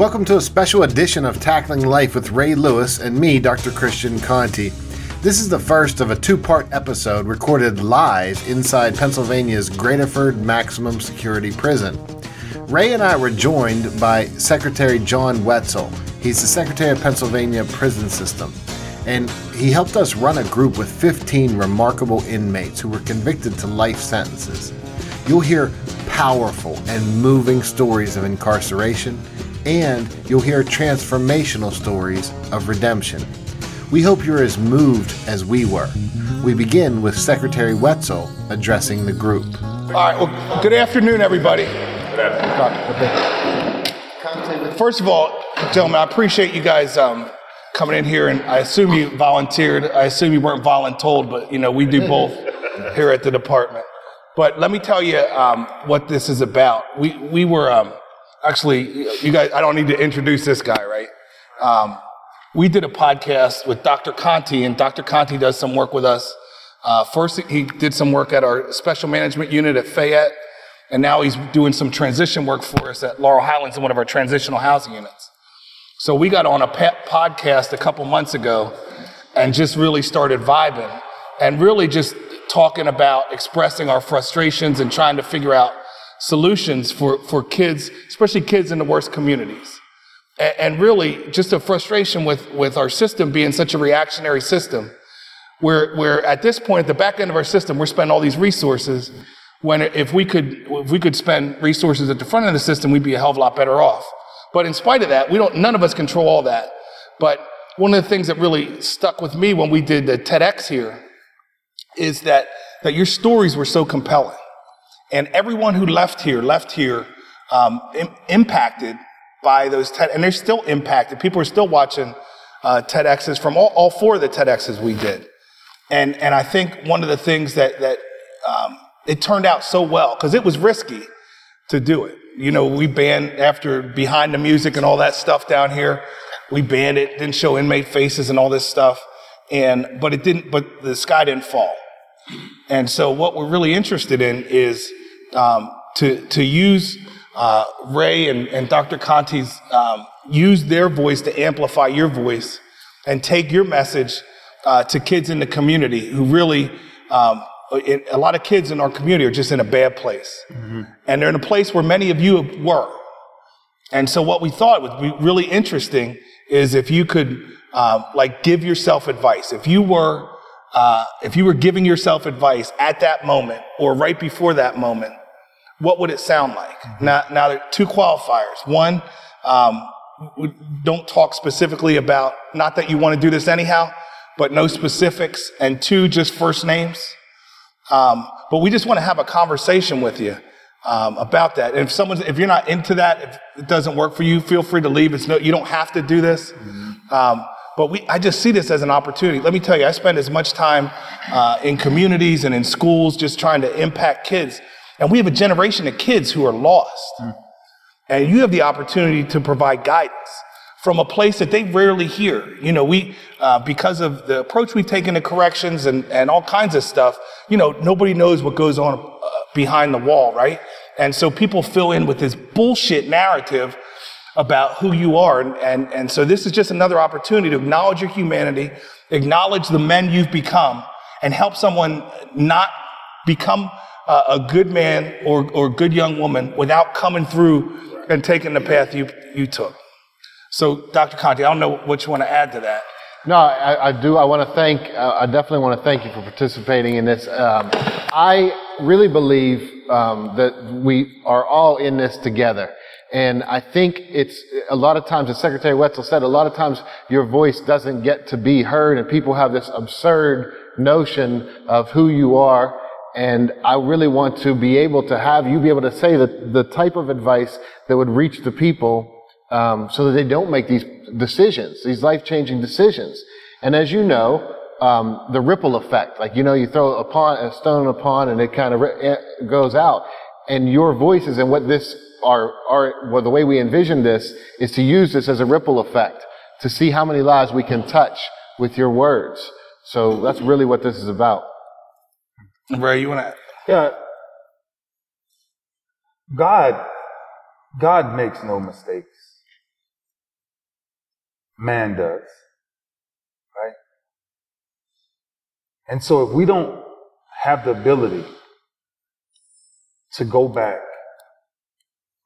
Welcome to a special edition of Tackling Life with Ray Lewis and me, Dr. Christian Conti. This is the first of a two part episode recorded live inside Pennsylvania's Graterford Maximum Security Prison. Ray and I were joined by Secretary John Wetzel. He's the Secretary of Pennsylvania Prison System. And he helped us run a group with 15 remarkable inmates who were convicted to life sentences. You'll hear powerful and moving stories of incarceration and you'll hear transformational stories of redemption. We hope you're as moved as we were. We begin with Secretary Wetzel addressing the group. All right, well, good afternoon, everybody. Good afternoon. First of all, gentlemen, I appreciate you guys um, coming in here, and I assume you volunteered. I assume you weren't voluntold, but you know we do both here at the department. But let me tell you um, what this is about. We we were um, actually, you guys, I don't need to introduce this guy, right? Um, we did a podcast with Dr. Conti, and Dr. Conti does some work with us. Uh, first, he did some work at our special management unit at Fayette, and now he's doing some transition work for us at Laurel Highlands in one of our transitional housing units. So we got on a podcast a couple months ago and just really started vibing and really just talking about expressing our frustrations and trying to figure out solutions for, for kids, especially kids in the worst communities. And, and really, just a frustration with, with our system being such a reactionary system, where, where at this point, at the back end of our system, we're spending all these resources when if we could if we could spend resources at the front end of the system, we'd be a hell of a lot better off. But in spite of that, we don't none of us control all that. But one of the things that really stuck with me when we did the TEDx here is that that your stories were so compelling. And everyone who left here left here um, Im- impacted by those TED, and they're still impacted. People are still watching uh, TEDx's from all, all four of the TEDx's we did. And, and I think one of the things that, that um, it turned out so well, because it was risky to do it. You know, we banned after behind the music and all that stuff down here. We banned it, didn't show inmate faces and all this stuff. And, but it didn't, but the sky didn't fall. And so what we're really interested in is um, to, to use uh, Ray and, and Dr. Conti's, um, use their voice to amplify your voice and take your message uh, to kids in the community who really, um, it, a lot of kids in our community are just in a bad place. Mm-hmm. And they're in a place where many of you were. And so what we thought would be really interesting is if you could, uh, like, give yourself advice. If you were, uh, if you were giving yourself advice at that moment or right before that moment, what would it sound like? Mm-hmm. Now, now there are two qualifiers. One, um, don't talk specifically about, not that you want to do this anyhow, but no specifics. And two, just first names. Um, but we just want to have a conversation with you um, about that. And if someone's, if you're not into that, if it doesn't work for you, feel free to leave. It's no, you don't have to do this. Mm-hmm. Um, but we, I just see this as an opportunity. Let me tell you, I spend as much time uh, in communities and in schools just trying to impact kids and we have a generation of kids who are lost. Mm. And you have the opportunity to provide guidance from a place that they rarely hear. You know, we, uh, because of the approach we've taken to corrections and, and all kinds of stuff, you know, nobody knows what goes on uh, behind the wall, right? And so people fill in with this bullshit narrative about who you are. And, and, and so this is just another opportunity to acknowledge your humanity, acknowledge the men you've become, and help someone not become a good man or, or good young woman without coming through and taking the path you, you took. So, Dr. Conti, I don't know what you want to add to that. No, I, I do. I want to thank, uh, I definitely want to thank you for participating in this. Um, I really believe um, that we are all in this together. And I think it's a lot of times, as Secretary Wetzel said, a lot of times your voice doesn't get to be heard, and people have this absurd notion of who you are And I really want to be able to have you be able to say that the type of advice that would reach the people um, so that they don't make these decisions, these life changing decisions. And as you know, um, the ripple effect, like you know, you throw a, pond, a stone pond and it kind of ri- eh, goes out. And your voices and what this are, are well, the way we envision this is to use this as a ripple effect to see how many lives we can touch with your words. So that's really what this is about. Ray, you want to? Yeah. God, God makes no mistakes. Man does. Right? And so if we don't have the ability to go back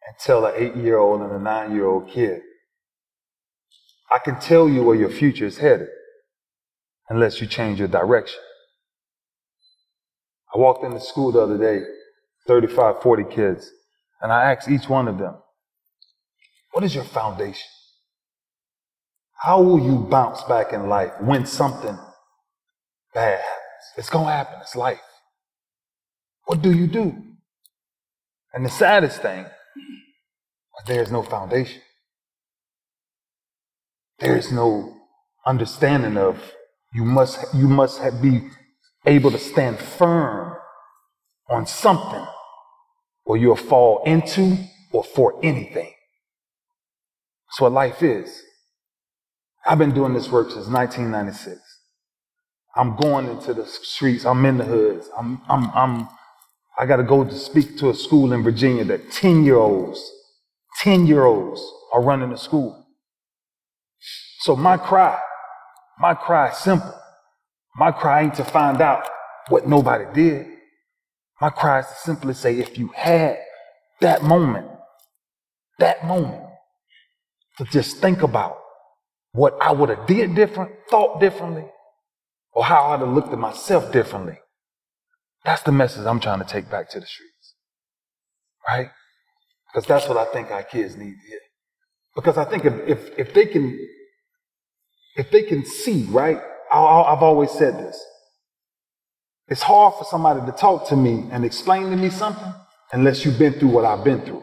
and tell an eight year old and a nine year old kid, I can tell you where your future is headed unless you change your direction. I walked into school the other day, 35, 40 kids, and I asked each one of them, What is your foundation? How will you bounce back in life when something bad happens? It's going to happen. It's life. What do you do? And the saddest thing is there is no foundation. There is no understanding of you must you must be able to stand firm on something or you'll fall into or for anything. That's what life is. I've been doing this work since 1996. I'm going into the streets. I'm in the hoods. I'm, I'm, I'm, I got to go to speak to a school in Virginia that 10 year olds, 10 year olds are running the school. So my cry, my cry is simple. My cry ain't to find out what nobody did. My cry is to simply say, if you had that moment, that moment, to just think about what I would have did different, thought differently, or how I'd have looked at myself differently. That's the message I'm trying to take back to the streets. Right? Because that's what I think our kids need to hear. Because I think if, if, if they can, if they can see, right? I've always said this. It's hard for somebody to talk to me and explain to me something unless you've been through what I've been through.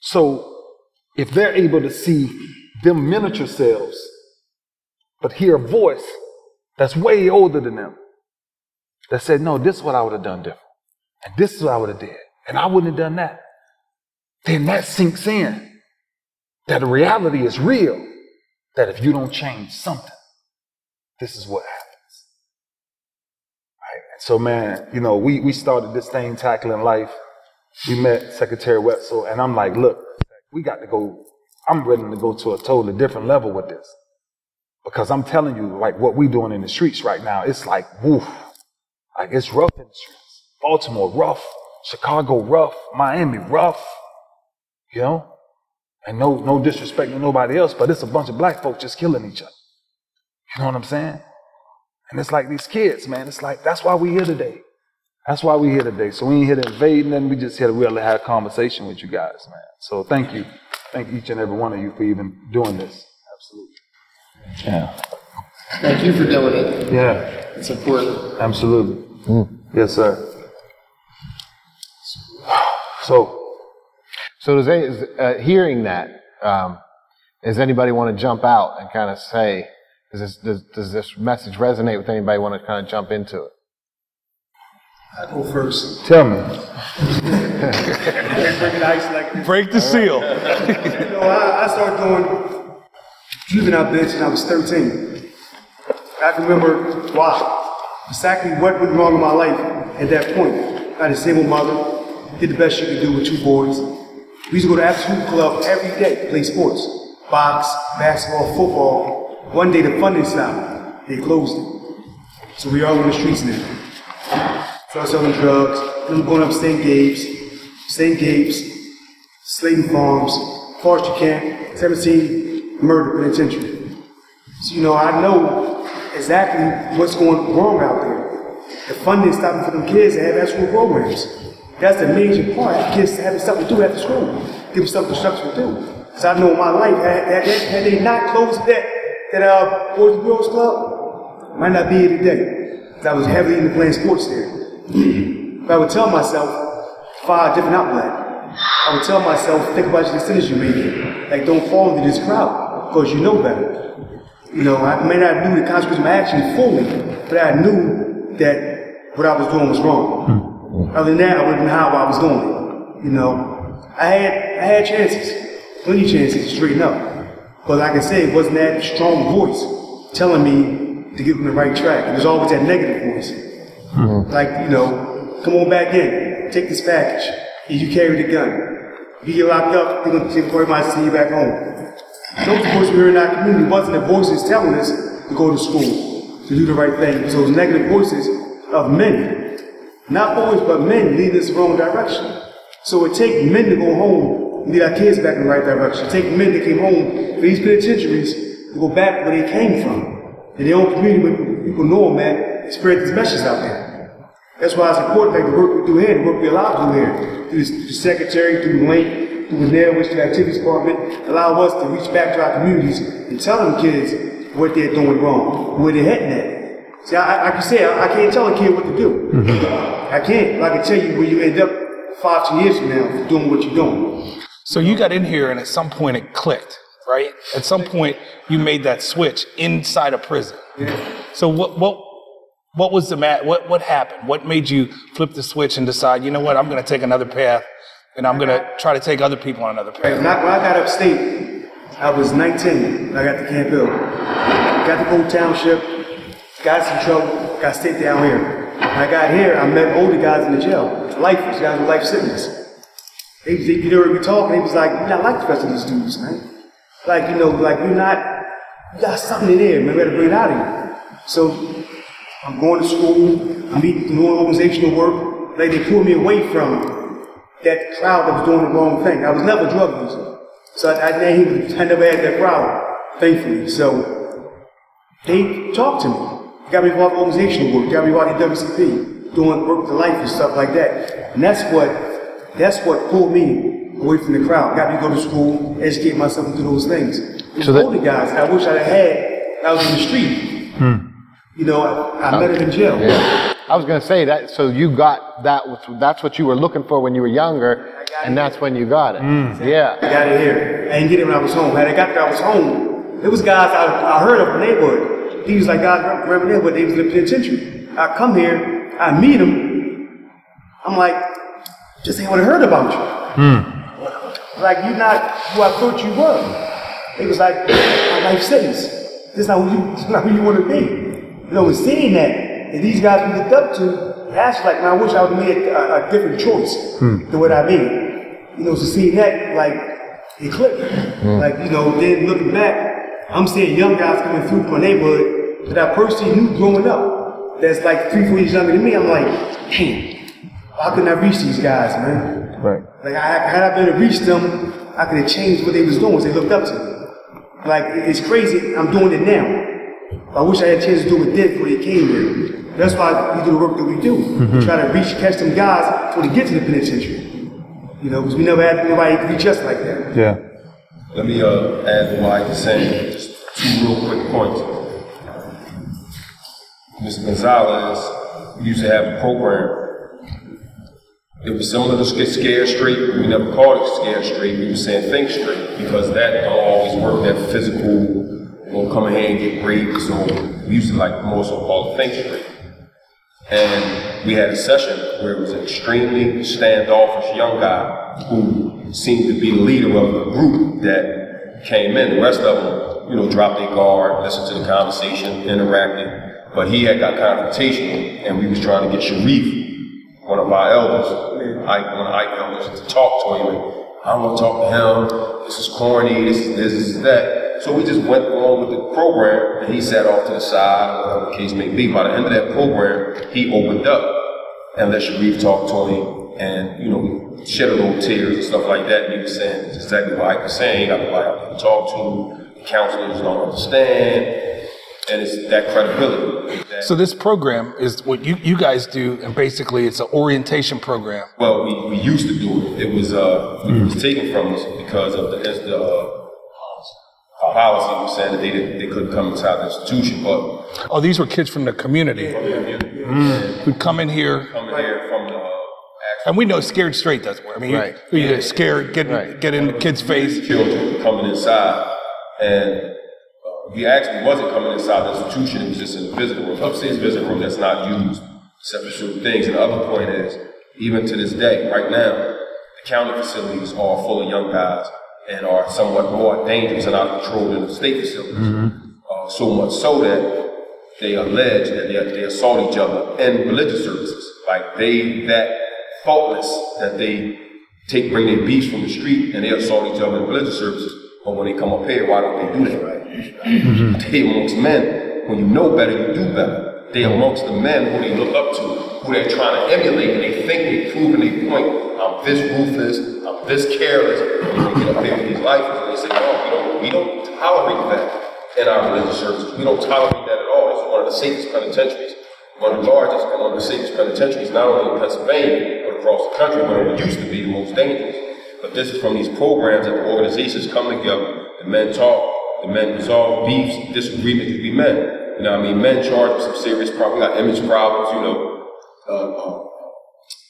So if they're able to see them miniature selves, but hear a voice that's way older than them, that said, no, this is what I would have done different. And this is what I would have did. And I wouldn't have done that. Then that sinks in that the reality is real. That if you don't change something, this is what happens. Right? And so, man, you know, we, we started this thing tackling life. We met Secretary Wetzel, and I'm like, look, we got to go. I'm ready to go to a totally different level with this. Because I'm telling you, like what we doing in the streets right now, it's like, woof. Like it's rough in the streets. Baltimore, rough. Chicago, rough. Miami, rough. You know? And no, no disrespect to nobody else, but it's a bunch of black folks just killing each other. You know what I'm saying? And it's like these kids, man. It's like, that's why we're here today. That's why we're here today. So we ain't here to invade nothing. We just here to really have a conversation with you guys, man. So thank you. Thank each and every one of you for even doing this. Absolutely. Yeah. Thank you for doing it. Yeah. It's important. Absolutely. Yes, sir. So, So does, any, is, uh, hearing that, um, does anybody want to jump out and kind of say, does this, does, does this message resonate with anybody want to kind of jump into it? I go first. tell me. Break the seal. You know, I, I started doing juvenile bench when I was 13. I can remember why. Exactly what went wrong in my life at that point. I had a single mother, did the best she could do with two boys. We used to go to after school club every day, play sports. Box, basketball, football. One day the funding stopped. They closed it. So we all on the streets now. Started selling drugs, then going up St. Gabe's, St. Gabe's, Sleighton Farms, foster camp, 17 murder penitentiary. So, you know, I know exactly what's going wrong out there. The funding stopping for them kids to have school programs. That's the major part. Kids having something to do after school. Give them something to do. So I know in my life, had, had, had they not closed that, that uh, Boys and Girls Club, might not be here today. I was heavily into playing sports there. but I would tell myself, find a different outlet. I would tell myself, think about your decisions you're making. Like, don't fall into this crowd, because you know better. You know, I may not knew the consequences of my actions fully, but I knew that what I was doing was wrong. Other than that, I wouldn't know how I was going. You know, I had I had chances, plenty of chances to straighten up. But like I said, it wasn't that strong voice telling me to get on the right track. It was always that negative voice. Hmm. Like, you know, come on back in, take this package. If you carry the gun. If you get locked up, they're gonna take might send you back home. Those voices we heard in our community wasn't the voices telling us to go to school, to do the right thing. So those negative voices of men, not boys, but men leading us the wrong direction. So it takes men to go home and lead our kids back in the right direction. Take men that came home for these penitentiaries to go back where they came from. In their own community where people know them at, spread these messages out there. That's why it's important, like the work we do here, the work we allow to do here, through the, secretary, through the link, through the nail, which the activities department, allow us to reach back to our communities and tell them kids what they're doing wrong, where they're heading at. See, I, I can say, I, I can't tell a kid what to do. Mm-hmm. I can't, but I can tell you where you end up five, five, ten years from now for doing what you're doing. So you got in here, and at some point it clicked, right? At some point you made that switch inside a prison. So what what what was the mat? What what happened? What made you flip the switch and decide? You know what? I'm going to take another path, and I'm going to try to take other people on another When path. I, when I got upstate, I was 19 when I got to Camp Hill. Got to go township, got some trouble, got stayed down here. When I got here, I met older guys in the jail, lifers, guys with life sentence. They, they, you know, we talking, they was like, you're not like the rest of these dudes, man. Like, you know, like you're not, you got something in there, man, we gotta bring it out of you. So, I'm going to school, I'm doing organizational work, like they pulled me away from that crowd that was doing the wrong thing. I was never a drug user. So I, I, I never had that problem, thankfully. So they talked to me. Got me involved in organizational work, got me involved in WCP, doing work to life and stuff like that. And that's what that's what pulled me away from the crowd. Got me to go to school, educate myself into those things. So that- older guys, I wish I'd had I was in the street. Hmm. You know, I, I met him in jail. Yeah. I was going to say that. So you got that. Was, that's what you were looking for when you were younger, and that's when you got it. Hmm. Yeah. I got it here. I didn't get it when I was home. Had I got there, I was home. There was guys I, I heard of in the neighborhood. These like guys remember the neighborhood. They was in the penitentiary. I come here, I meet them. I'm like, just ain't what I heard about you. Hmm. Like you're not who I thought you were. It was like, my life sentence. This is not who you, this is not who you want to be. You know, and seeing that, and these guys we looked up to, that's like, man, I wish I would have made a, a different choice hmm. than what I made. You know, so seeing that, like, it clicked. Hmm. Like, you know, then looking back, I'm seeing young guys coming through from a neighborhood that I personally knew growing up. That's like three, four years younger than me. I'm like, damn, how couldn't I reach these guys, man? Right. Like, I, had I been to reach them, I could have changed what they was doing, what they looked up to me. Like, it's crazy, I'm doing it now. I wish I had a chance to do it then before they came here. That's why we do the work that we do. We try to reach, catch them guys before they get to the penitentiary. You know, because we never had nobody reach us like that. Yeah. Let me uh, add to what Ike is saying. Just two real quick points. Mr. Gonzalez used to have a program. It was similar to Sca- Scared Straight. We never called it Scared Straight. We were saying Think Straight because that don't always work. That physical, will come here and get raped. So we used to like more so call it Think Straight. And we had a session where it was an extremely standoffish young guy who seemed to be the leader of the group that came in. The rest of them, you know, dropped their guard, listened to the conversation, interacted. But he had got confrontational, and we was trying to get Sharif, one of our elders, Ike, one of Ike elders, to talk to him. And, I want to talk to him. This is corny. This is this, this is that. So we just went along with the program, and he sat off to the side, whatever the case may be. By the end of that program, he opened up and let Sharif talk to him, and you know, shed a little tears and stuff like that. And he was saying exactly what Ike was saying. Got nobody out there to talk to. The counselors don't understand, and it's that credibility. That, So this program is what you, you guys do, and basically it's an orientation program. well, we, we used to do it. It was uh, it was taken from us because of the as the uh, policy was saying that they didn't, they couldn't come inside the institution, but Oh, these were kids from the community From the community, who'd come in here, coming here from the and we know scared straight doesn't work. I mean, you- Right. you, get scared, get get in the kid's face. children coming inside, and we actually wasn't coming inside the institution. It was just in the visitor room, upstairs visitor room that's not used except for certain things. And the other point is, even to this day, right now, the county facilities are full of young guys and are somewhat more dangerous and out of control than the state facilities. Uh, so much so that they allege that they, they assault each other in religious services. Like they that faultless that they take bring their beefs from the street and they assault each other in religious services. But when they come up here, why don't they do that? Right? Mm-hmm. They amongst men, when you know better, you do better. They amongst the men who they look up to, who they're trying to emulate, and they think they prove and they point, I'm this ruthless, I'm this careless. And they get up here with these lifers and they say, no, we don't, we don't tolerate that in our religious services. We don't tolerate that at all. Is one of the safest penitentiaries, one of the largest and one of the safest penitentiaries, not only in Pennsylvania, but across the country, but it used to be the most dangerous. But this is from these programs that the organizations come together, the men talk, men resolve beefs, disagreements be men. You know what I mean? Men charged with some serious problems. We got image problems, you know, uh, uh,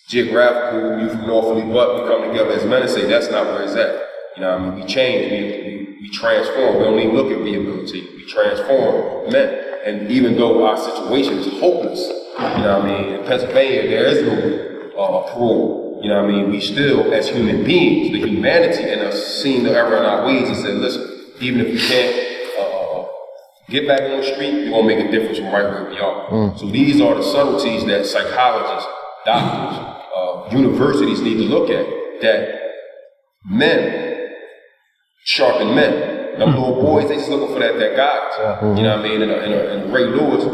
geographical, you from North but we come together as men and say that's not where it's at. You know what I mean? We change, we, we, we transform. We don't even look at rehabilitation. We transform men. And even though our situation is hopeless, you know what I mean? In Pennsylvania, there is no uh, parole. You know what I mean? We still, as human beings, the humanity in us, seeing the error in our ways and said, listen, even if you can't uh, get back on the street, you're gonna make a difference from right where we are. So these are the subtleties that psychologists, doctors, uh, universities need to look at. That men sharpen men. Them little boys, they just looking for that that guidance. You know what I mean? And, and, and Ray Lewis,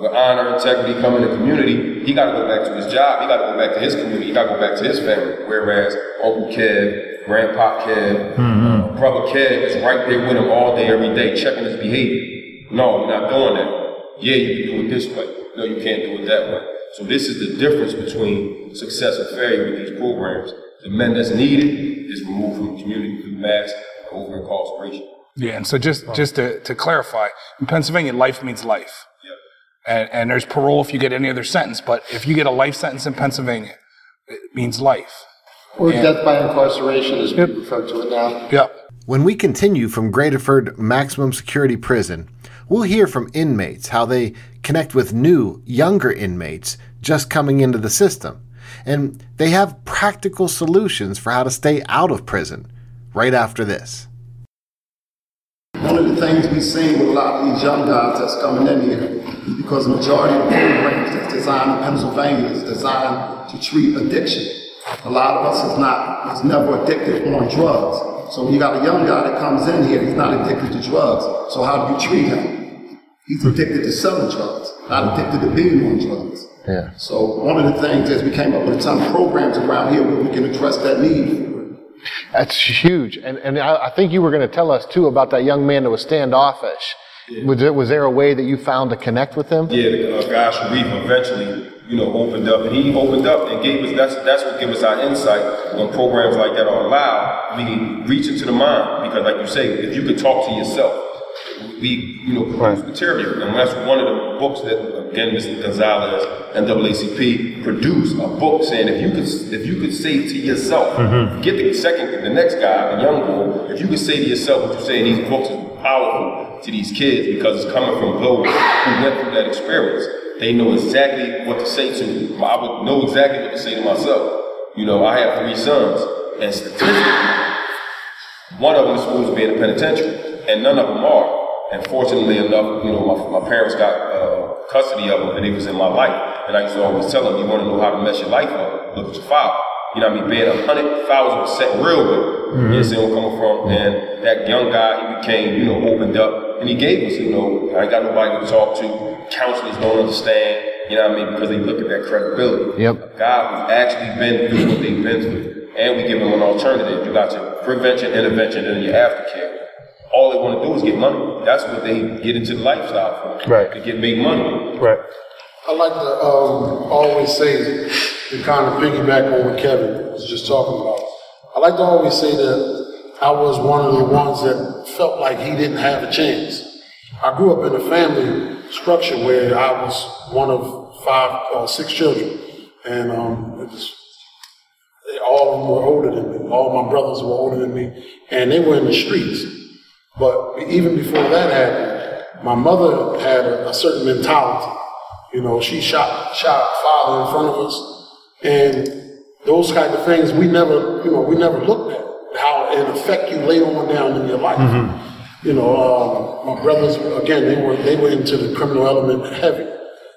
with honor, integrity, come in the community, he got to go back to his job. He got to go back to his community. He got to go back to his family. Whereas Uncle Kev, Grandpa Kev, uh, Brother Kev is right there with him all day, every day, checking his behavior. No, you're not doing that. Yeah, you can do it this way. No, you can't do it that way. So this is the difference between success and failure with these programs. The men that's needed is removed from the community through mass over incarceration. Yeah, and so just just to, to clarify, in Pennsylvania, life means life. And, and there's parole if you get any other sentence, but if you get a life sentence in Pennsylvania, it means life. Or And- death by incarceration, as we refer to it now. Yep. When we continue from Graterford Maximum Security Prison, we'll hear from inmates how they connect with new, younger inmates just coming into the system. And they have practical solutions for how to stay out of prison right after this. One of the things we've seen with a lot of these young guys that's coming in here, because the majority of the programs that's designed in Pennsylvania is designed to treat addiction. A lot of us is not, is never addicted on drugs. So when you got a young guy that comes in here, he's not addicted to drugs. So how do you treat him? He's addicted to selling drugs, not addicted to being on drugs. Yeah. So one of the things is we came up with a ton of programs around here where we can address that need. That's huge. And, and I, I think you were going to tell us too about that young man that was standoffish. Was, there, was there a way that you found to connect with him? Yeah, the uh, guy Sharif eventually, you know, opened up, and he opened up and gave us. That's that's what gives us our insight when programs like that are allowed. We reach into the mind because, like you say, if you could talk to yourself, we, you know, produce material, and that's one of the books that again, Mr. Gonzalez and NAACP produced a book saying if you could, if you could say to yourself, mm-hmm. get the second, the next guy, the young boy, if you could say to yourself what you say in these books is powerful to these kids because it's coming from those who went through that experience. They know exactly what to say to me. I would know exactly what to say to myself. You know, I have three sons, and statistically, one of them is supposed to be in the penitentiary, and none of them are. And fortunately enough, you know, my, my parents got uh, custody of him, and he was in my life. And I used to always tell them, you want to know how to mess your life up, look at your file. You know what I mean? Being a hundred thousand percent real good. You see where I'm coming from? And that young guy, he became, you know, opened up, and he gave us, you know, I ain't got nobody to talk to. Counselors don't understand, you know what I mean? Because they look at that credibility. Yep. A guy who's actually been through what they've been through. And we give them an alternative. You got your prevention, intervention, and then your aftercare. All they want to do is get money. That's what they get into the lifestyle for. Right. To get make money. Right. I like to um, always say, to kind of piggyback on what Kevin was just talking about, I like to always say that I was one of the ones that felt like he didn't have a chance. I grew up in a family structure where I was one of five or six children, and um, it was, they, all of them were older than me. All my brothers were older than me, and they were in the streets. But even before that happened, my mother had a, a certain mentality. You know, she shot shot father in front of us, and those kind of things we never, you know, we never looked at how it affect you later on down in your life. You know, um, my brothers again, they were they were into the criminal element heavy,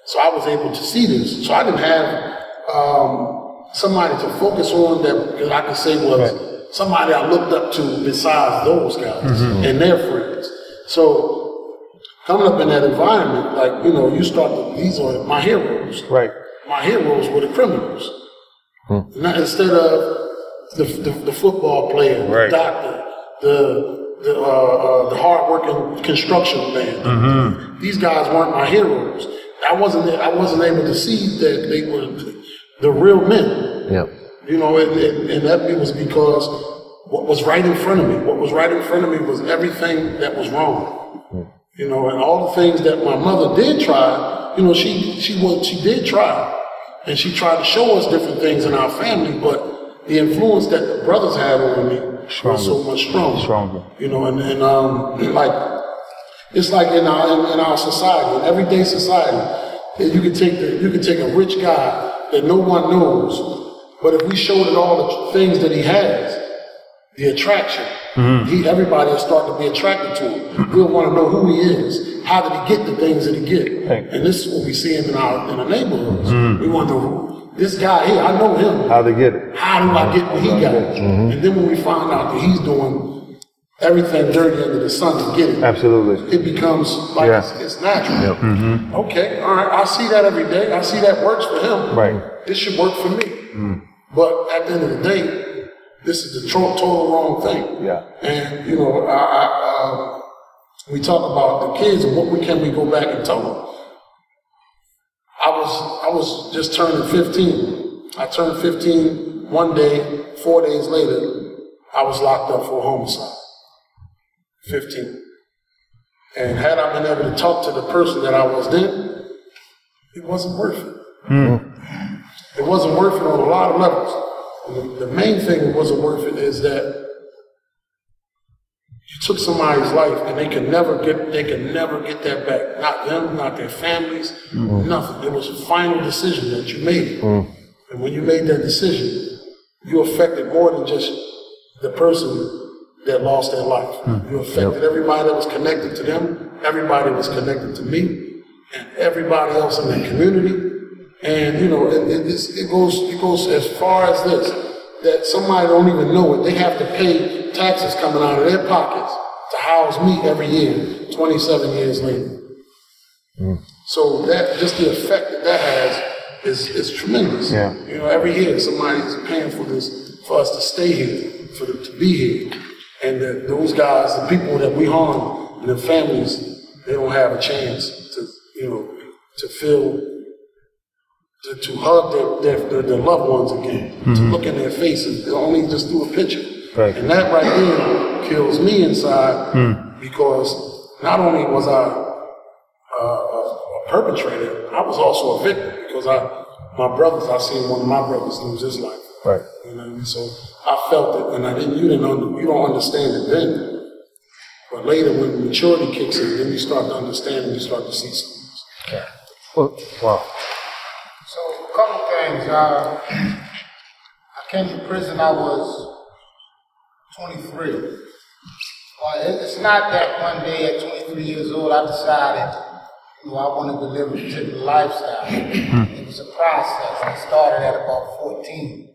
so I was able to see this. So I didn't have um, somebody to focus on that that I could say was somebody I looked up to besides those guys Mhm. and their friends. So coming up in that environment, like you know, you start to these are my heroes. Right. My heroes were the criminals. Not instead of the, the, the football player, Right. the doctor, the the, uh, uh, the hardworking construction man. Mm-hmm. These guys weren't my heroes. I wasn't I wasn't able to see that they were the real men. Yep. You know, and, and, and that was because what was right in front of me, what was right in front of me was everything that was wrong. You know, and all the things that my mother did try, you know, she she was she did try. And she tried to show us different things in our family, but the influence that the brothers had on me was so much stronger. Stronger. You know, and, and um like it's like in our in, in our society, in everyday society, that you can take the you can take a rich guy that no one knows, but if we showed it all the things that he has, the attraction, he everybody will start to be attracted to him. We'll want to know who he is. How did he get the things that he get? And this is what we see him in our in the neighborhoods. Mhm. We want to know this guy here. I know him. How they get it? How do I get what he got? And then when we find out that he's doing everything dirty under the sun to get it, Absolutely. it becomes like Yeah. it's, it's natural. Mm-hmm. Okay, all right, I see that every day. I see that works for him. Right. This should work for me. Mm. But at the end of the day, this is the total wrong thing. Yeah. And you know, I, I, um, we talk about the kids and what we can we go back and tell them. I was I was just turning 15. I turned 15 one day. Four days later, I was locked up for homicide. 15. And had I been able to talk to the person that I was then, it wasn't worth it. It wasn't worth it on a lot of levels. The, the main thing that wasn't worth it is that you took somebody's life and they can never get they can never get that back. Not them, not their families, mm-hmm. nothing. It was a final decision that you made. Mm-hmm. And when you made that decision, you affected more than just the person that lost their life. Hmm. You affected everybody that was connected to them, everybody was connected to me, and everybody else in the community. And you know, it, it, it goes it goes as far as this that somebody don't even know it. They have to pay taxes coming out of their pockets to house me every year, 27 years later. Hmm. So that just the effect that that has is is tremendous. Yeah. You know, every year somebody's paying for this for us to stay here, for them to be here, and that those guys, the people that we harm, and their families, they don't have a chance to you know to feel. To, to hug their, their, their, their loved ones again, to Mhm. look in their faces, they only just through a picture. Right. And that right there kills me inside Mm. because not only was I uh, a, a perpetrator, I was also a victim because I, my brothers, I seen one of my brothers lose his life. Right. You know, so I felt it, and I didn't. You didn't. Under, you don't understand it then, but later when maturity kicks in, then you start to understand and you start to see something. Wow. So, a couple things. Uh, I came to prison, I was 23. Well, it's not that one day at 23 years old I decided, you know, I wanted to live a particular lifestyle. It was a process. I started at about 14.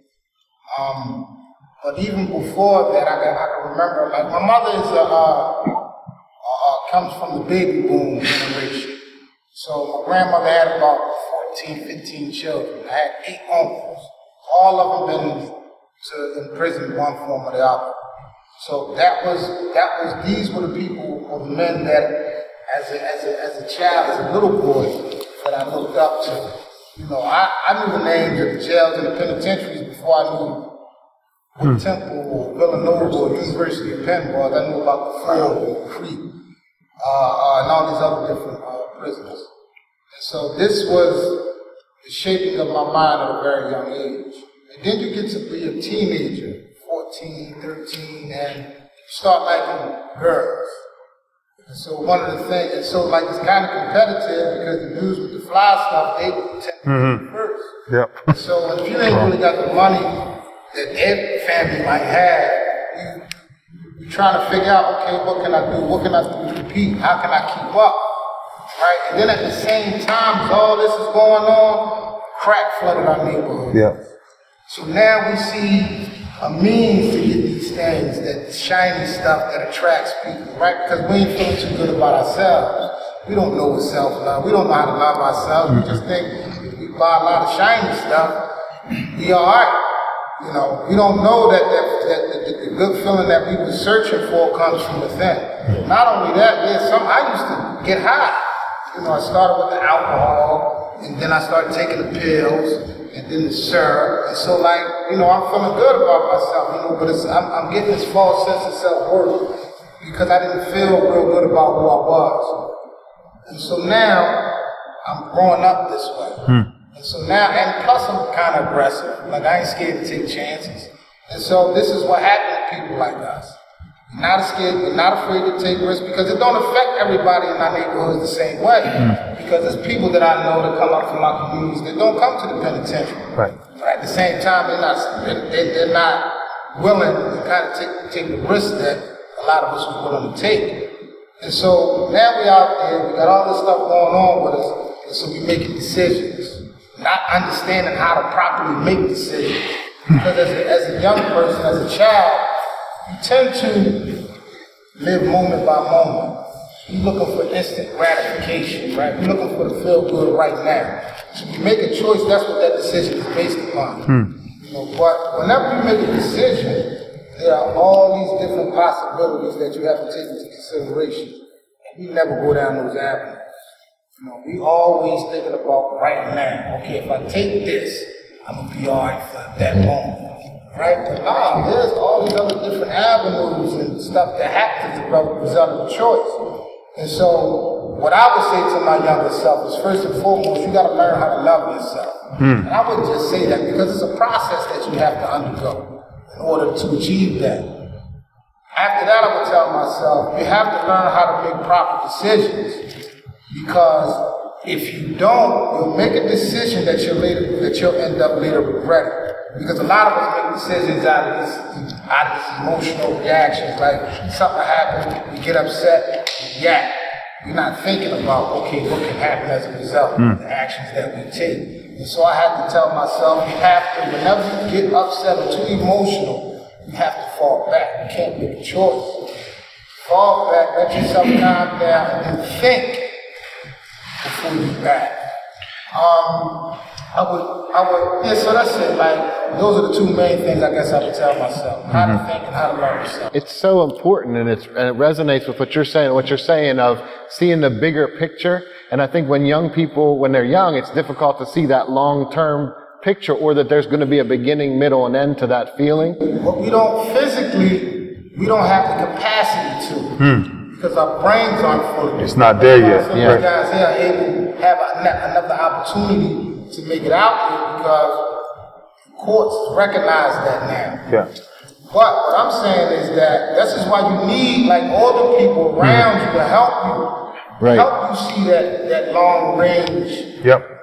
Um, but even before that, I can, I can remember, like, my mother is a, uh, uh, comes from the baby boom generation. So my grandmother had about 14, 15 children. I had eight uncles. All of them been to, in prison one form or the other. So that was that was these were the people or the men that as a, as a, as a child, as a little boy, that I looked up to. You know, I, I knew the names of the jails and the penitentiaries before I knew what Temple or Villanova or University of Penn was. I knew about the Ford and Creek uh, uh, and all these other different uh, prisons. And so this was the shaping of my mind at a very young age. And then you get to be a teenager, 14, 13, and you start liking girls. And so one of the things, and so like it's kind of competitive because the dudes with the fly stuff, they tend Mm-hmm. first. Yep. So if you ain't really got the money that every family might have, you, you're trying to figure out, okay, what can I do? What can I do to compete? How can I keep up? Right? And then at the same time, as all this is going on, crack flooded our neighborhood. Yep. So now we see a means to get these things, that shiny stuff that attracts people, right? Because we ain't feeling too good about ourselves. We don't know what self-love. We don't know how to love ourselves. We just think if we buy a lot of shiny stuff, we all right. You know, we don't know that, that, that, that the, the good feeling that we were searching for comes from within. Not only that, there's some, I used to get high. You know, I started with the alcohol, and then I started taking the pills, and then the syrup. And so, like, you know, I'm feeling good about myself, you know, but it's, I'm, I'm getting this false sense of self-worth because I didn't feel real good about who I was. And so now, I'm growing up this way. Hmm. And so now, and plus I'm kind of aggressive. Like, I ain't scared to take chances. And so this is what happened to people like us. We're not scared, not afraid to take risks because it don't affect everybody in our neighborhoods the same way. Mm. Because there's people that I know that come up from our communities that don't come to the penitentiary. Right. But at the same time, they're not they're, they're not willing to kind of take take the risk that a lot of us are willing to take. And so now we out there, we got all this stuff going on with us, and so we're making decisions, not understanding how to properly make decisions. Because as a, as a young person, as a child, tend to live moment by moment. You're looking for instant gratification, right? You're looking for the feel good right now. So you make a choice, that's what that decision is based upon. Hmm. You know, but whenever you make a decision, there are all these different possibilities that you have to take into consideration. And we never go down those avenues. You know, we always thinking about right now. Okay, if I take this, I'm gonna be alright for that moment. Right? But nah, there's all these other different avenues and stuff that happens as a result of choice. And so, what I would say to my younger self is first and foremost, you gotta learn how to love yourself. Hmm. And I wouldn't just say that because it's a process that you have to undergo in order to achieve that. After that, I would tell myself, you have to learn how to make proper decisions because if you don't, you'll make a decision that you'll later that you'll end up later regretting. Because a lot of us make decisions out of this out of this emotional reactions, like something happens, we get upset, we react. You're not thinking about, okay, what can happen as a result of the actions that we take. And so I had to tell myself, you have to, whenever you get upset or too emotional, you have to fall back. You can't make a choice. Fall back, let yourself calm down, and then think before you act. Um, I would, I would, yeah, so that's it. Like, those are the two main things I guess I would tell myself. How to think and how to love yourself. It's so important and, it's, and it resonates with what you're saying, what you're saying of seeing the bigger picture. And I think when young people, when they're young, it's difficult to see that long-term picture or that there's going to be a beginning, middle, and end to that feeling. But we don't physically, we don't have the capacity to. Hmm. Because our brains aren't fully. It's not there yet. Some Yeah. you guys here are able have another opportunity to make it out there because courts recognize that now. Yeah. But what I'm saying is that this is why you need like all the people around you to help you, Right. help you see that that long range. Yep.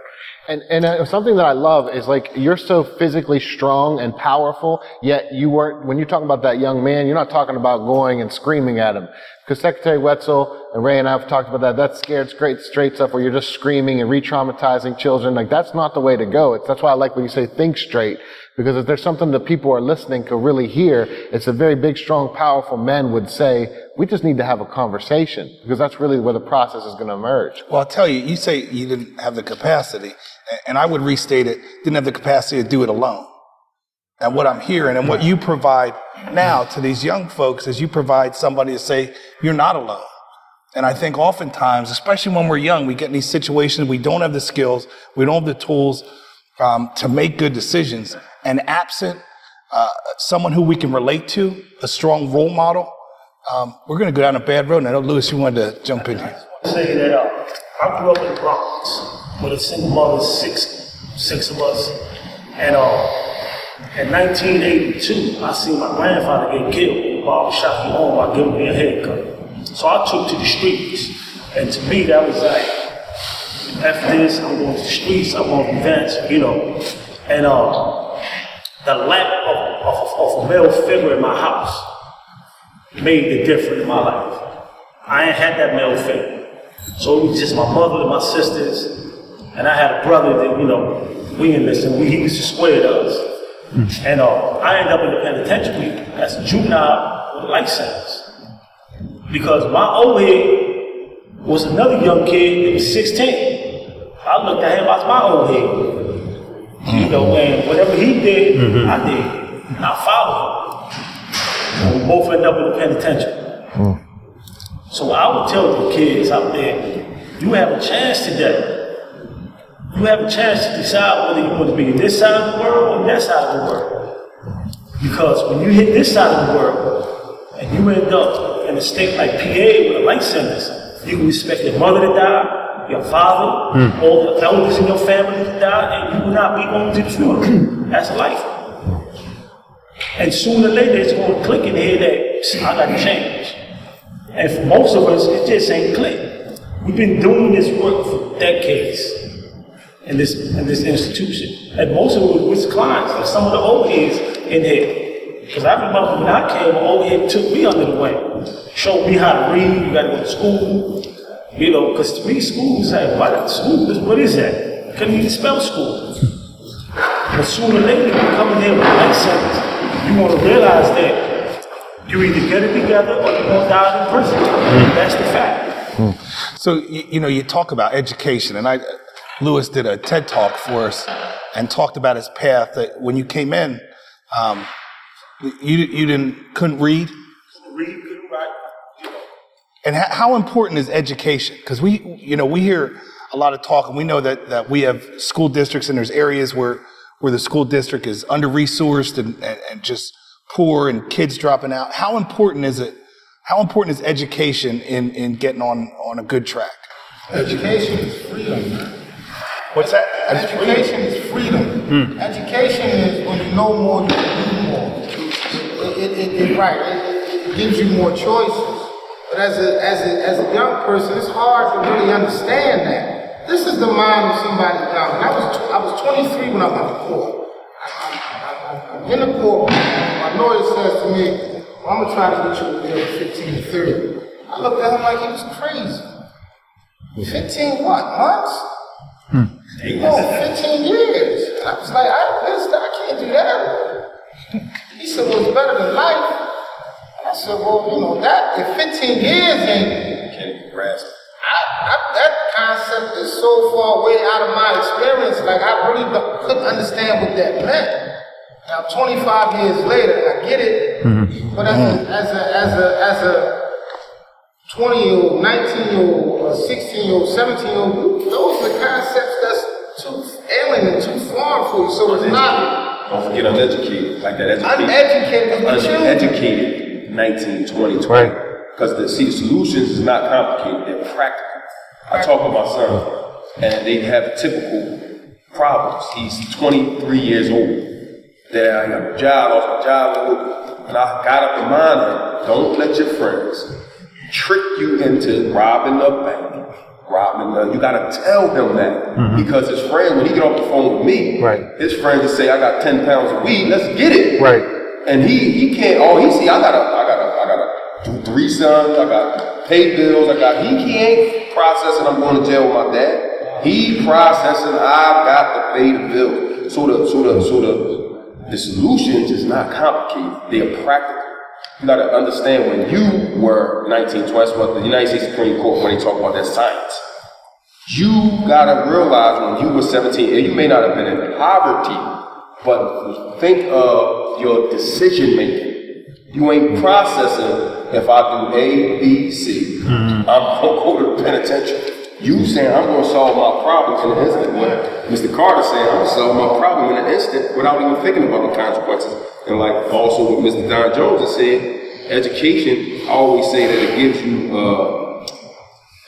And, and uh, something that I love is like you're so physically strong and powerful, yet you weren't, when you're talking about that young man, you're not talking about going and screaming at him. Because Secretary Wetzel and Ray and I have talked about that. That's scared great straight stuff where you're just screaming and re-traumatizing children. Like that's not the way to go. It's, that's why I like when you say think straight. Because if there's something that people are listening can really hear, it's a very big, strong, powerful man would say, we just need to have a conversation. Because that's really where the process is going to emerge. Well, I'll tell you, you say you didn't have the capacity, and I would restate it, didn't have the capacity to do it alone. And what I'm hearing and what you provide now to these young folks is you provide somebody to say, you're not alone. And I think oftentimes, especially when we're young, we get in these situations, we don't have the skills, we don't have the tools um, to make good decisions. And absent uh, someone who we can relate to, a strong role model. Um, we're going to go down a bad road. And I know, Lewis, you wanted to jump in here. say that uh, I grew up in the Bronx with a single mother, six six of us, and uh, in 1982, I seen my grandfather get killed in a barber shop he owned by giving me a haircut. So I took to the streets, and to me that was like, after this, I'm going to the streets, I'm going to events, you know, and uh, the lack of, of, of a male figure in my house made the difference in my life. I ain't had that male figure. So it was just my mother and my sisters, and I had a brother that, you know, we in this, and we, he was just squared us. And uh, I ended up in the penitentiary as a juvenile with a life sentence. Because my old head was another young kid that was 16. I looked at him I as my old head. You know, and whatever he did, I did. And I followed him. And we both ended up in the penitentiary. So I would tell the kids out there, you have a chance today. You have a chance to decide whether you want to be in this side of the world or that side of the world. Because when you hit this side of the world and you end up in a state like PA with a life sentence, you can expect your mother to die, your father, Hmm. all the elders in your family to die, and you will not be going to the funeral. That's life. And sooner or later, it's going to click in here that I got to change. And for most of us, it just ain't click. We've been doing this work for decades in this in this institution. And most of it was clients, and some of the old heads in here. Because I remember when I came, old head took me under the wing, showed me how to read, you got to go to school. You know, because to me, school is like, what? School, is- what is that? Couldn't even spell school. But sooner or later, you come in here with sentence, you want to realize that you either get it together or you're going to die in prison. Mm. That's the fact. Hmm. So you, you know, you talk about education, and I, Lewis did a TED talk for us and talked about his path. That when you came in, um, you you didn't couldn't read, Read, couldn't write. and how, how important is education? Because we, you know, we hear a lot of talk, and we know that that we have school districts, and there's areas where where the school district is under resourced and, and, and just poor, and kids dropping out. How important is it? How important is education in in getting on on a good track? Education is freedom. What's that? Education is freedom. Hmm. Education is when you know more, you can do more. It, it, it, it- right. It, gives you more choices. But as a, as a, as a young person, it's hard to really understand that. This is the mind of somebody. And I was, I was 23 when I went to court. I'm in the court. My lawyer says to me, I'm gonna try to get you a bill for 15 to 30. I looked at him like he was crazy. 15 what? Months? No, 15 years. And I was like, I, this, I can't do that. He said, well, it's better than life. And I said, well, you know, that, if 15 years ain't, Can't grasp. I, I, that concept is so far way out of my experience. Like, I really don't, couldn't understand what that meant. Now, 25 years later, I get it. Mm-hmm. But as a, as a, as a, as a 20 year old, 19 year old, 16 year old, 17 year old, those are the concepts that's too alien and too foreign for you. So it's not Don't forget uneducated, like that educated. uneducated, but you Uneducated 19, 20, 20. Because the, see, the solutions is not complicated, they're practical. I talk with my son, and they have typical problems. He's 23 years old. That I got a job, lost my job, and I got up in mind, don't let your friends trick you into robbing a bank, the, uh, you gotta tell him that. Mm-hmm. Because his friend, when he get off the phone with me, Right. his friends will say, I got 10 pounds of weed, let's get it. Right. And he he can't, all he see, I gotta, I gotta, I gotta do three sons, I got pay bills, I got, he can't processing, I'm going to jail with my dad. He processing, I've got to pay the bill. So the, so the, so the, the solutions is not complicated, they are practical. You gotta understand when you were 19, 20, that's what the United States Supreme Court, when they talk about that science. You gotta realize when you were 17, and you may not have been in poverty, but think of your decision making. You ain't processing if I do A, B, C. Mm-hmm. I'm gonna go to the penitentiary. You saying I'm gonna solve my problem in an instant. What Mr. Carter saying I'm gonna solve my problem in an instant without even thinking about the consequences. And like also what Mr. Don Jones has said, education, I always say that it gives you, uh,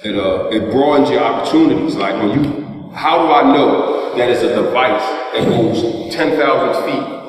it, uh, it broadens your opportunities. Like when you, how do I know that it's a device that goes 10,000 feet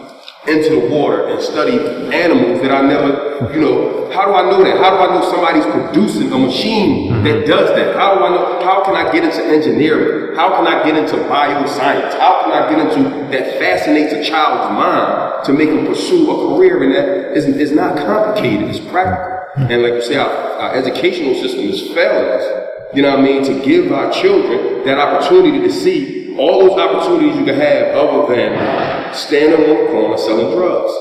into the water and study animals that I never, you know, how do I know that? How do I know somebody's producing a machine that does that? How do I know, how can I get into engineering? How can I get into bioscience? How can I get into that fascinates a child's mind to make them pursue a career in that is, is not complicated, it's practical. And like you say, our, our educational system is failing us, you know what I mean, to give our children that opportunity to see all those opportunities you can have other than standing on the corner selling drugs.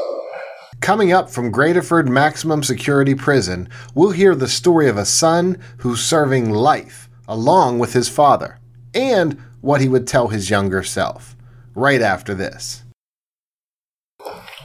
Coming up from Graterford Maximum Security Prison, we'll hear the story of a son who's serving life along with his father and what he would tell his younger self. Right after this.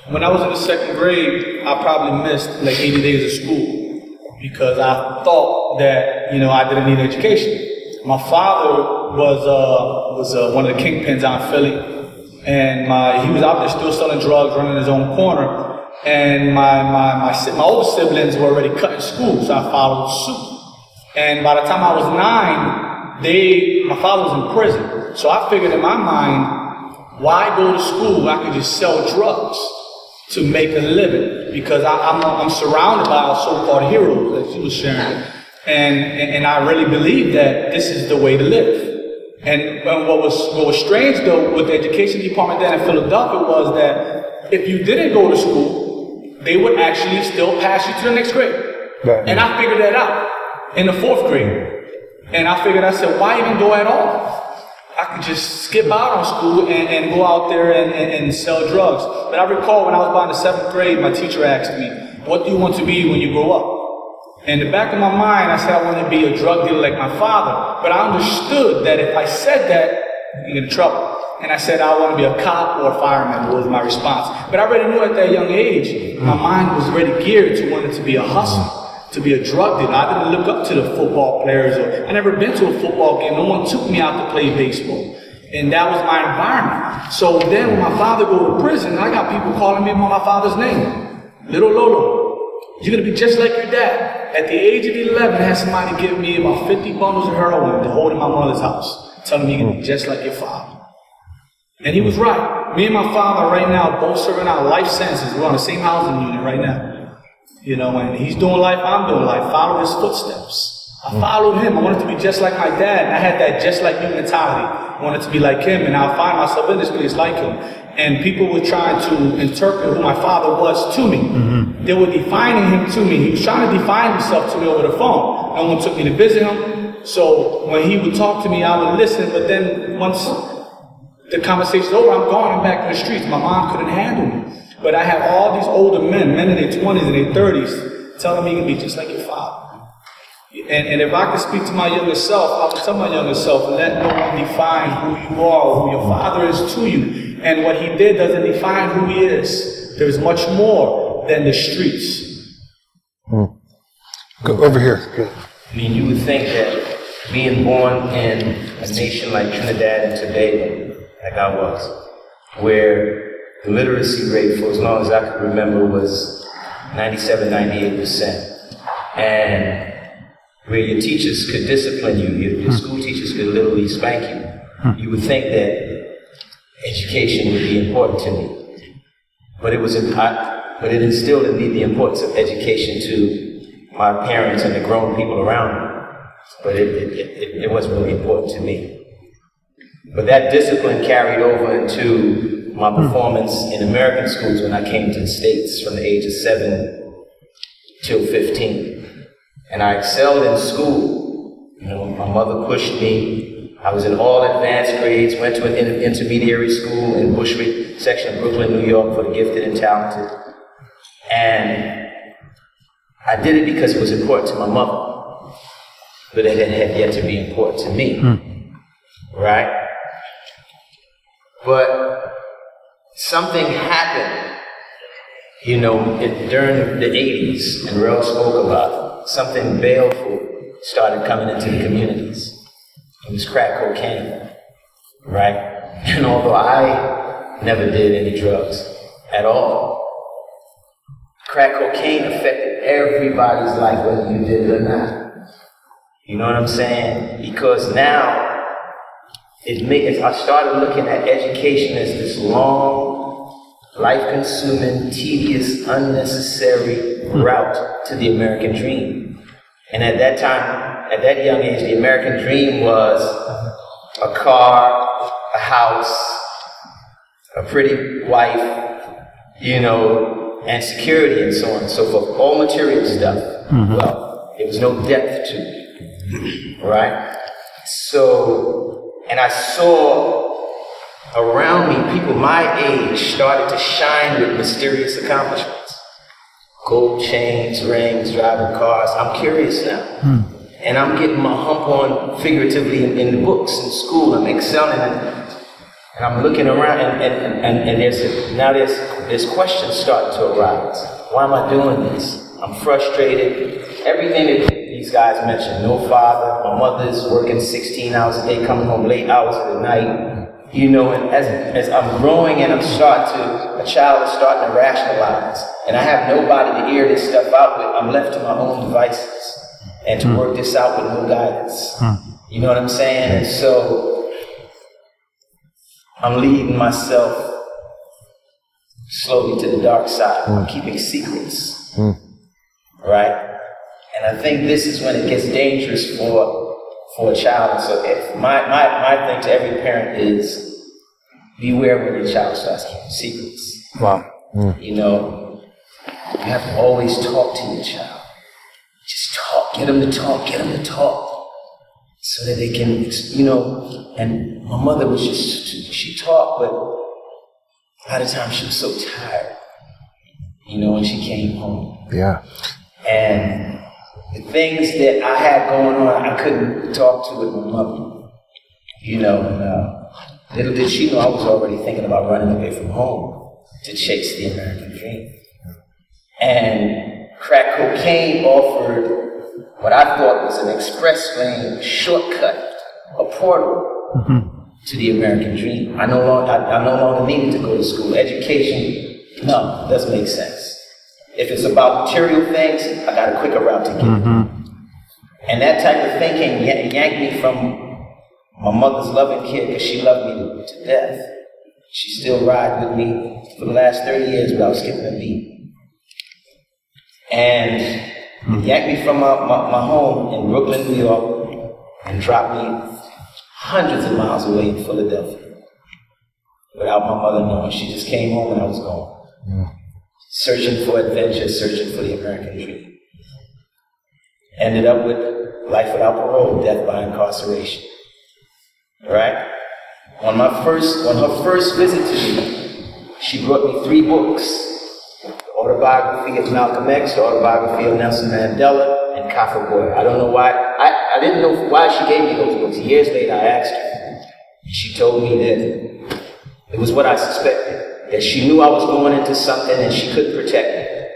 When I was in the second grade, I probably missed like 80 days of school because I thought that, you know, I didn't need education. My father was, uh, was uh, one of the kingpins out in Philly, and my, he was out there still selling drugs, running his own corner. And my, my, my, my older siblings were already cutting school, so I followed suit. And by the time I was nine, they, my father was in prison. So I figured in my mind, why go to school? I could just sell drugs to make a living because I, I'm, I'm surrounded by our so-called heroes that she was sharing. And, and, I really believe that this is the way to live. And, and what was what was strange though with the education department then in Philadelphia was that if you didn't go to school, they would actually still pass you to the next grade. And I figured that out in the fourth grade. And I figured, I said, why even go at all? I could just skip out on school and, and go out there and, and, and sell drugs. But I recall when I was about in the seventh grade, my teacher asked me, what do you want to be when you grow up? In the back of my mind, I said I want to be a drug dealer like my father. But I understood that if I said that, I'm in trouble. And I said I want to be a cop or a fireman was my response. But I already knew at that young age, my mind was already geared to wanting to be a hustler, to be a drug dealer. I didn't look up to the football players. Or, I never been to a football game. No one took me out to play baseball. And that was my environment. So then when my father go to prison, I got people calling me by my father's name. Little Lolo. You're gonna be just like your dad. At the age of 11, I had somebody give me about 50 bundles of heroin to hold in my mother's house, telling me you're gonna be just like your father. And he was right. Me and my father right now both serving out life sentences. We're on the same housing unit right now. You know, and he's doing life, I'm doing life. Follow his footsteps. I followed him. I wanted to be just like my dad. And I had that just like me mentality. I wanted to be like him, and I find myself in this place like him. And people were trying to interpret who my father was to me. Mm-hmm. They were defining him to me. He was trying to define himself to me over the phone. No one took me to visit him. So when he would talk to me, I would listen. But then once the conversation's over, I'm gone. I'm back in the streets. My mom couldn't handle me. But I have all these older men, men in their 20s and their 30s, telling me to be just like your father. And, and if I could speak to my younger self, I would tell my younger self, let no one define who you are or who your father is to you. And what he did doesn't define who he is. There's much more than the streets. Hmm. Go over here. I mean, you would think that being born in a nation like Trinidad and Tobago, like I was, where the literacy rate for as long as I could remember was 97, 98%, and where your teachers could discipline you, your, your hmm. school teachers could literally spank you, hmm. you would think that education would be important to me. But it was, I, but it instilled in me the importance of education to my parents and the grown people around me. But it, it, it, it wasn't really important to me. But that discipline carried over into my hmm. performance in American schools when I came to the States from the age of seven till 15. And I excelled in school. You know, my mother pushed me. I was in all advanced grades, went to an inter- intermediary school in Bushwick section of Brooklyn, New York for the gifted and talented. And I did it because it was important to my mother, but it had, had yet to be important to me. Hmm. Right? But something happened, you know, it, during the 80s, and Rel spoke about it. Something baleful started coming into the communities. It was crack cocaine, right? And although I never did any drugs at all, crack cocaine affected everybody's life, whether you did it or not. You know what I'm saying? Because now it makes I started looking at education as this long, life-consuming, tedious, unnecessary route to the American dream. And at that time, at that young age, the American dream was a car, a house, a pretty wife, you know, and security and so on and so forth. All material stuff. Mm-hmm. Well, there was no depth to it. Right? So, and I saw around me people my age started to shine with mysterious accomplishments. Gold chains, rings, driving cars. I'm curious now. Hmm. And I'm getting my hump on figuratively in, in the books in school. I'm excelling and, and I'm looking around and, and, and, and there's now there's there's questions starting to arise. Why am I doing this? I'm frustrated. Everything that these guys mentioned, no father, my mother's working 16 hours a day, coming home late hours of the night. You know, and as, as I'm growing and I'm starting to, a child is starting to rationalize, and I have nobody to hear this stuff out with, I'm left to my own devices and to hmm. work this out with no guidance. Hmm. You know what I'm saying? And so I'm leading myself slowly to the dark side. I'm hmm. keeping secrets, right? And I think this is when it gets dangerous for for a child. So if my, my, my thing to every parent is beware when your child starts keeping secrets. Wow. Mm. You know, you have to always talk to your child. Just talk. Get them to talk. Get them to talk. So that they can, you know, and my mother was just, she talked, but a lot of times she was so tired, you know, when she came home. Yeah. And the things that I had going on, I couldn't talk to with my mother. You know, and, uh, little did she know I was already thinking about running away from home to chase the American dream. And crack cocaine offered what I thought was an express lane shortcut, a portal to the American dream. I no longer, I, I no longer needed to go to school. Education, no, doesn't make sense. If it's about material things, I got a quicker route to get. Mm-hmm. And that type of thinking yank- yanked me from my mother's loving kid because she loved me to death. She still ride with me for the last 30 years without skipping a beat. And it yanked me from my, my, my home in Brooklyn, New York, and dropped me hundreds of miles away in Philadelphia without my mother knowing. She just came home and I was gone. Searching for adventure, searching for the American dream. Ended up with life without parole, death by incarceration. Right? On my first, on her first visit to me, she brought me three books. The autobiography of Malcolm X, the autobiography of Nelson Mandela, and Kafka Boy. I don't know why, I, I didn't know why she gave me those books. Years later, I asked her. She told me that it was what I suspected, that she knew I was going into something and she couldn't protect me.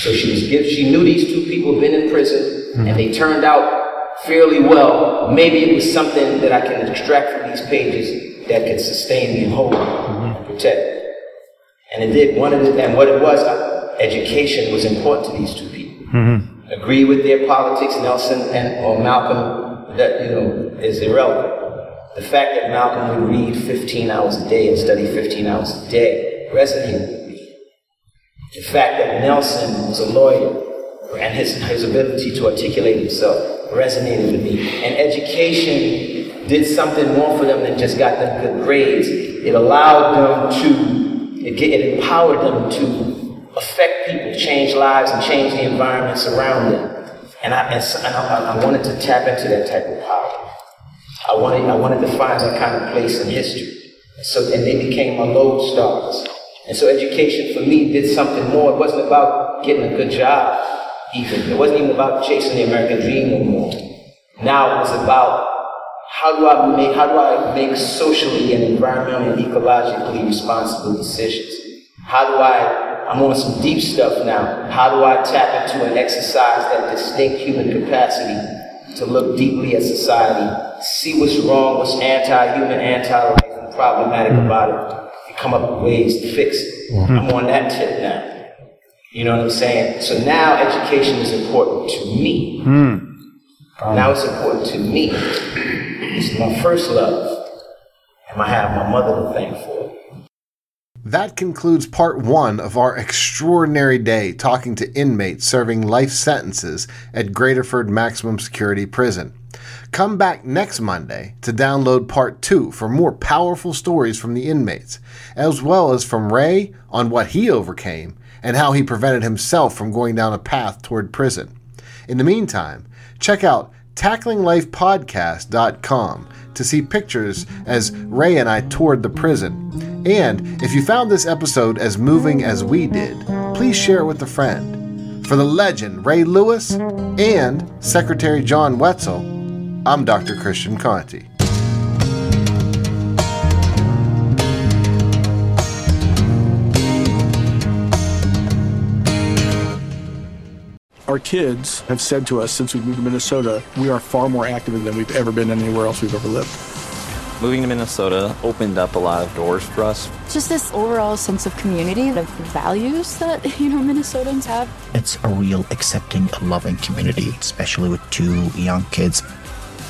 So she was give, she knew these two people had been in prison and mm-hmm. they turned out fairly well. Maybe it was something that I can extract from these pages that could sustain me and hold me and mm-hmm. protect. And it did. One of the, and what it was, uh, education was important to these two people. Mm-hmm. Agree with their politics, Nelson and or Malcolm, that you know is irrelevant. The fact that Malcolm would read 15 hours a day and study 15 hours a day resonated with me. The fact that Nelson was a lawyer and his, his ability to articulate himself resonated with me. And education did something more for them than just got them good grades. It allowed them to, it, it empowered them to affect people, change lives, and change the environments around them. And I, and I, I wanted to tap into that type of power. I wanted, I wanted to find that kind of place in history. So, and they became my lodestars. And so education for me did something more. It wasn't about getting a good job, even. It wasn't even about chasing the American dream no more. Now it was about how do I make, how do I make socially and environmentally and ecologically responsible decisions? How do I, I'm on some deep stuff now. How do I tap into and exercise that distinct human capacity to look deeply at society, see what's wrong, what's anti-human, anti-life, and problematic mm-hmm. about it, and come up with ways to fix it. Mm-hmm. I'm on that tip now. You know what I'm saying? So now education is important to me. Mm-hmm. Now it's important to me. It's my first love. And I have my mother to thank for it. That concludes part one of our extraordinary day talking to inmates serving life sentences at Graterford Maximum Security Prison. Come back next Monday to download part two for more powerful stories from the inmates, as well as from Ray on what he overcame and how he prevented himself from going down a path toward prison. In the meantime, check out tacklinglifepodcast.com to see pictures as Ray and I toured the prison. And if you found this episode as moving as we did, please share it with a friend. For the legend Ray Lewis and Secretary John Wetzel, I'm Dr. Christian Conti. Our kids have said to us since we moved to Minnesota, we are far more active than we've ever been anywhere else we've ever lived. Moving to Minnesota opened up a lot of doors for us. Just this overall sense of community, of values that, you know, Minnesotans have. It's a real accepting, loving community, especially with two young kids.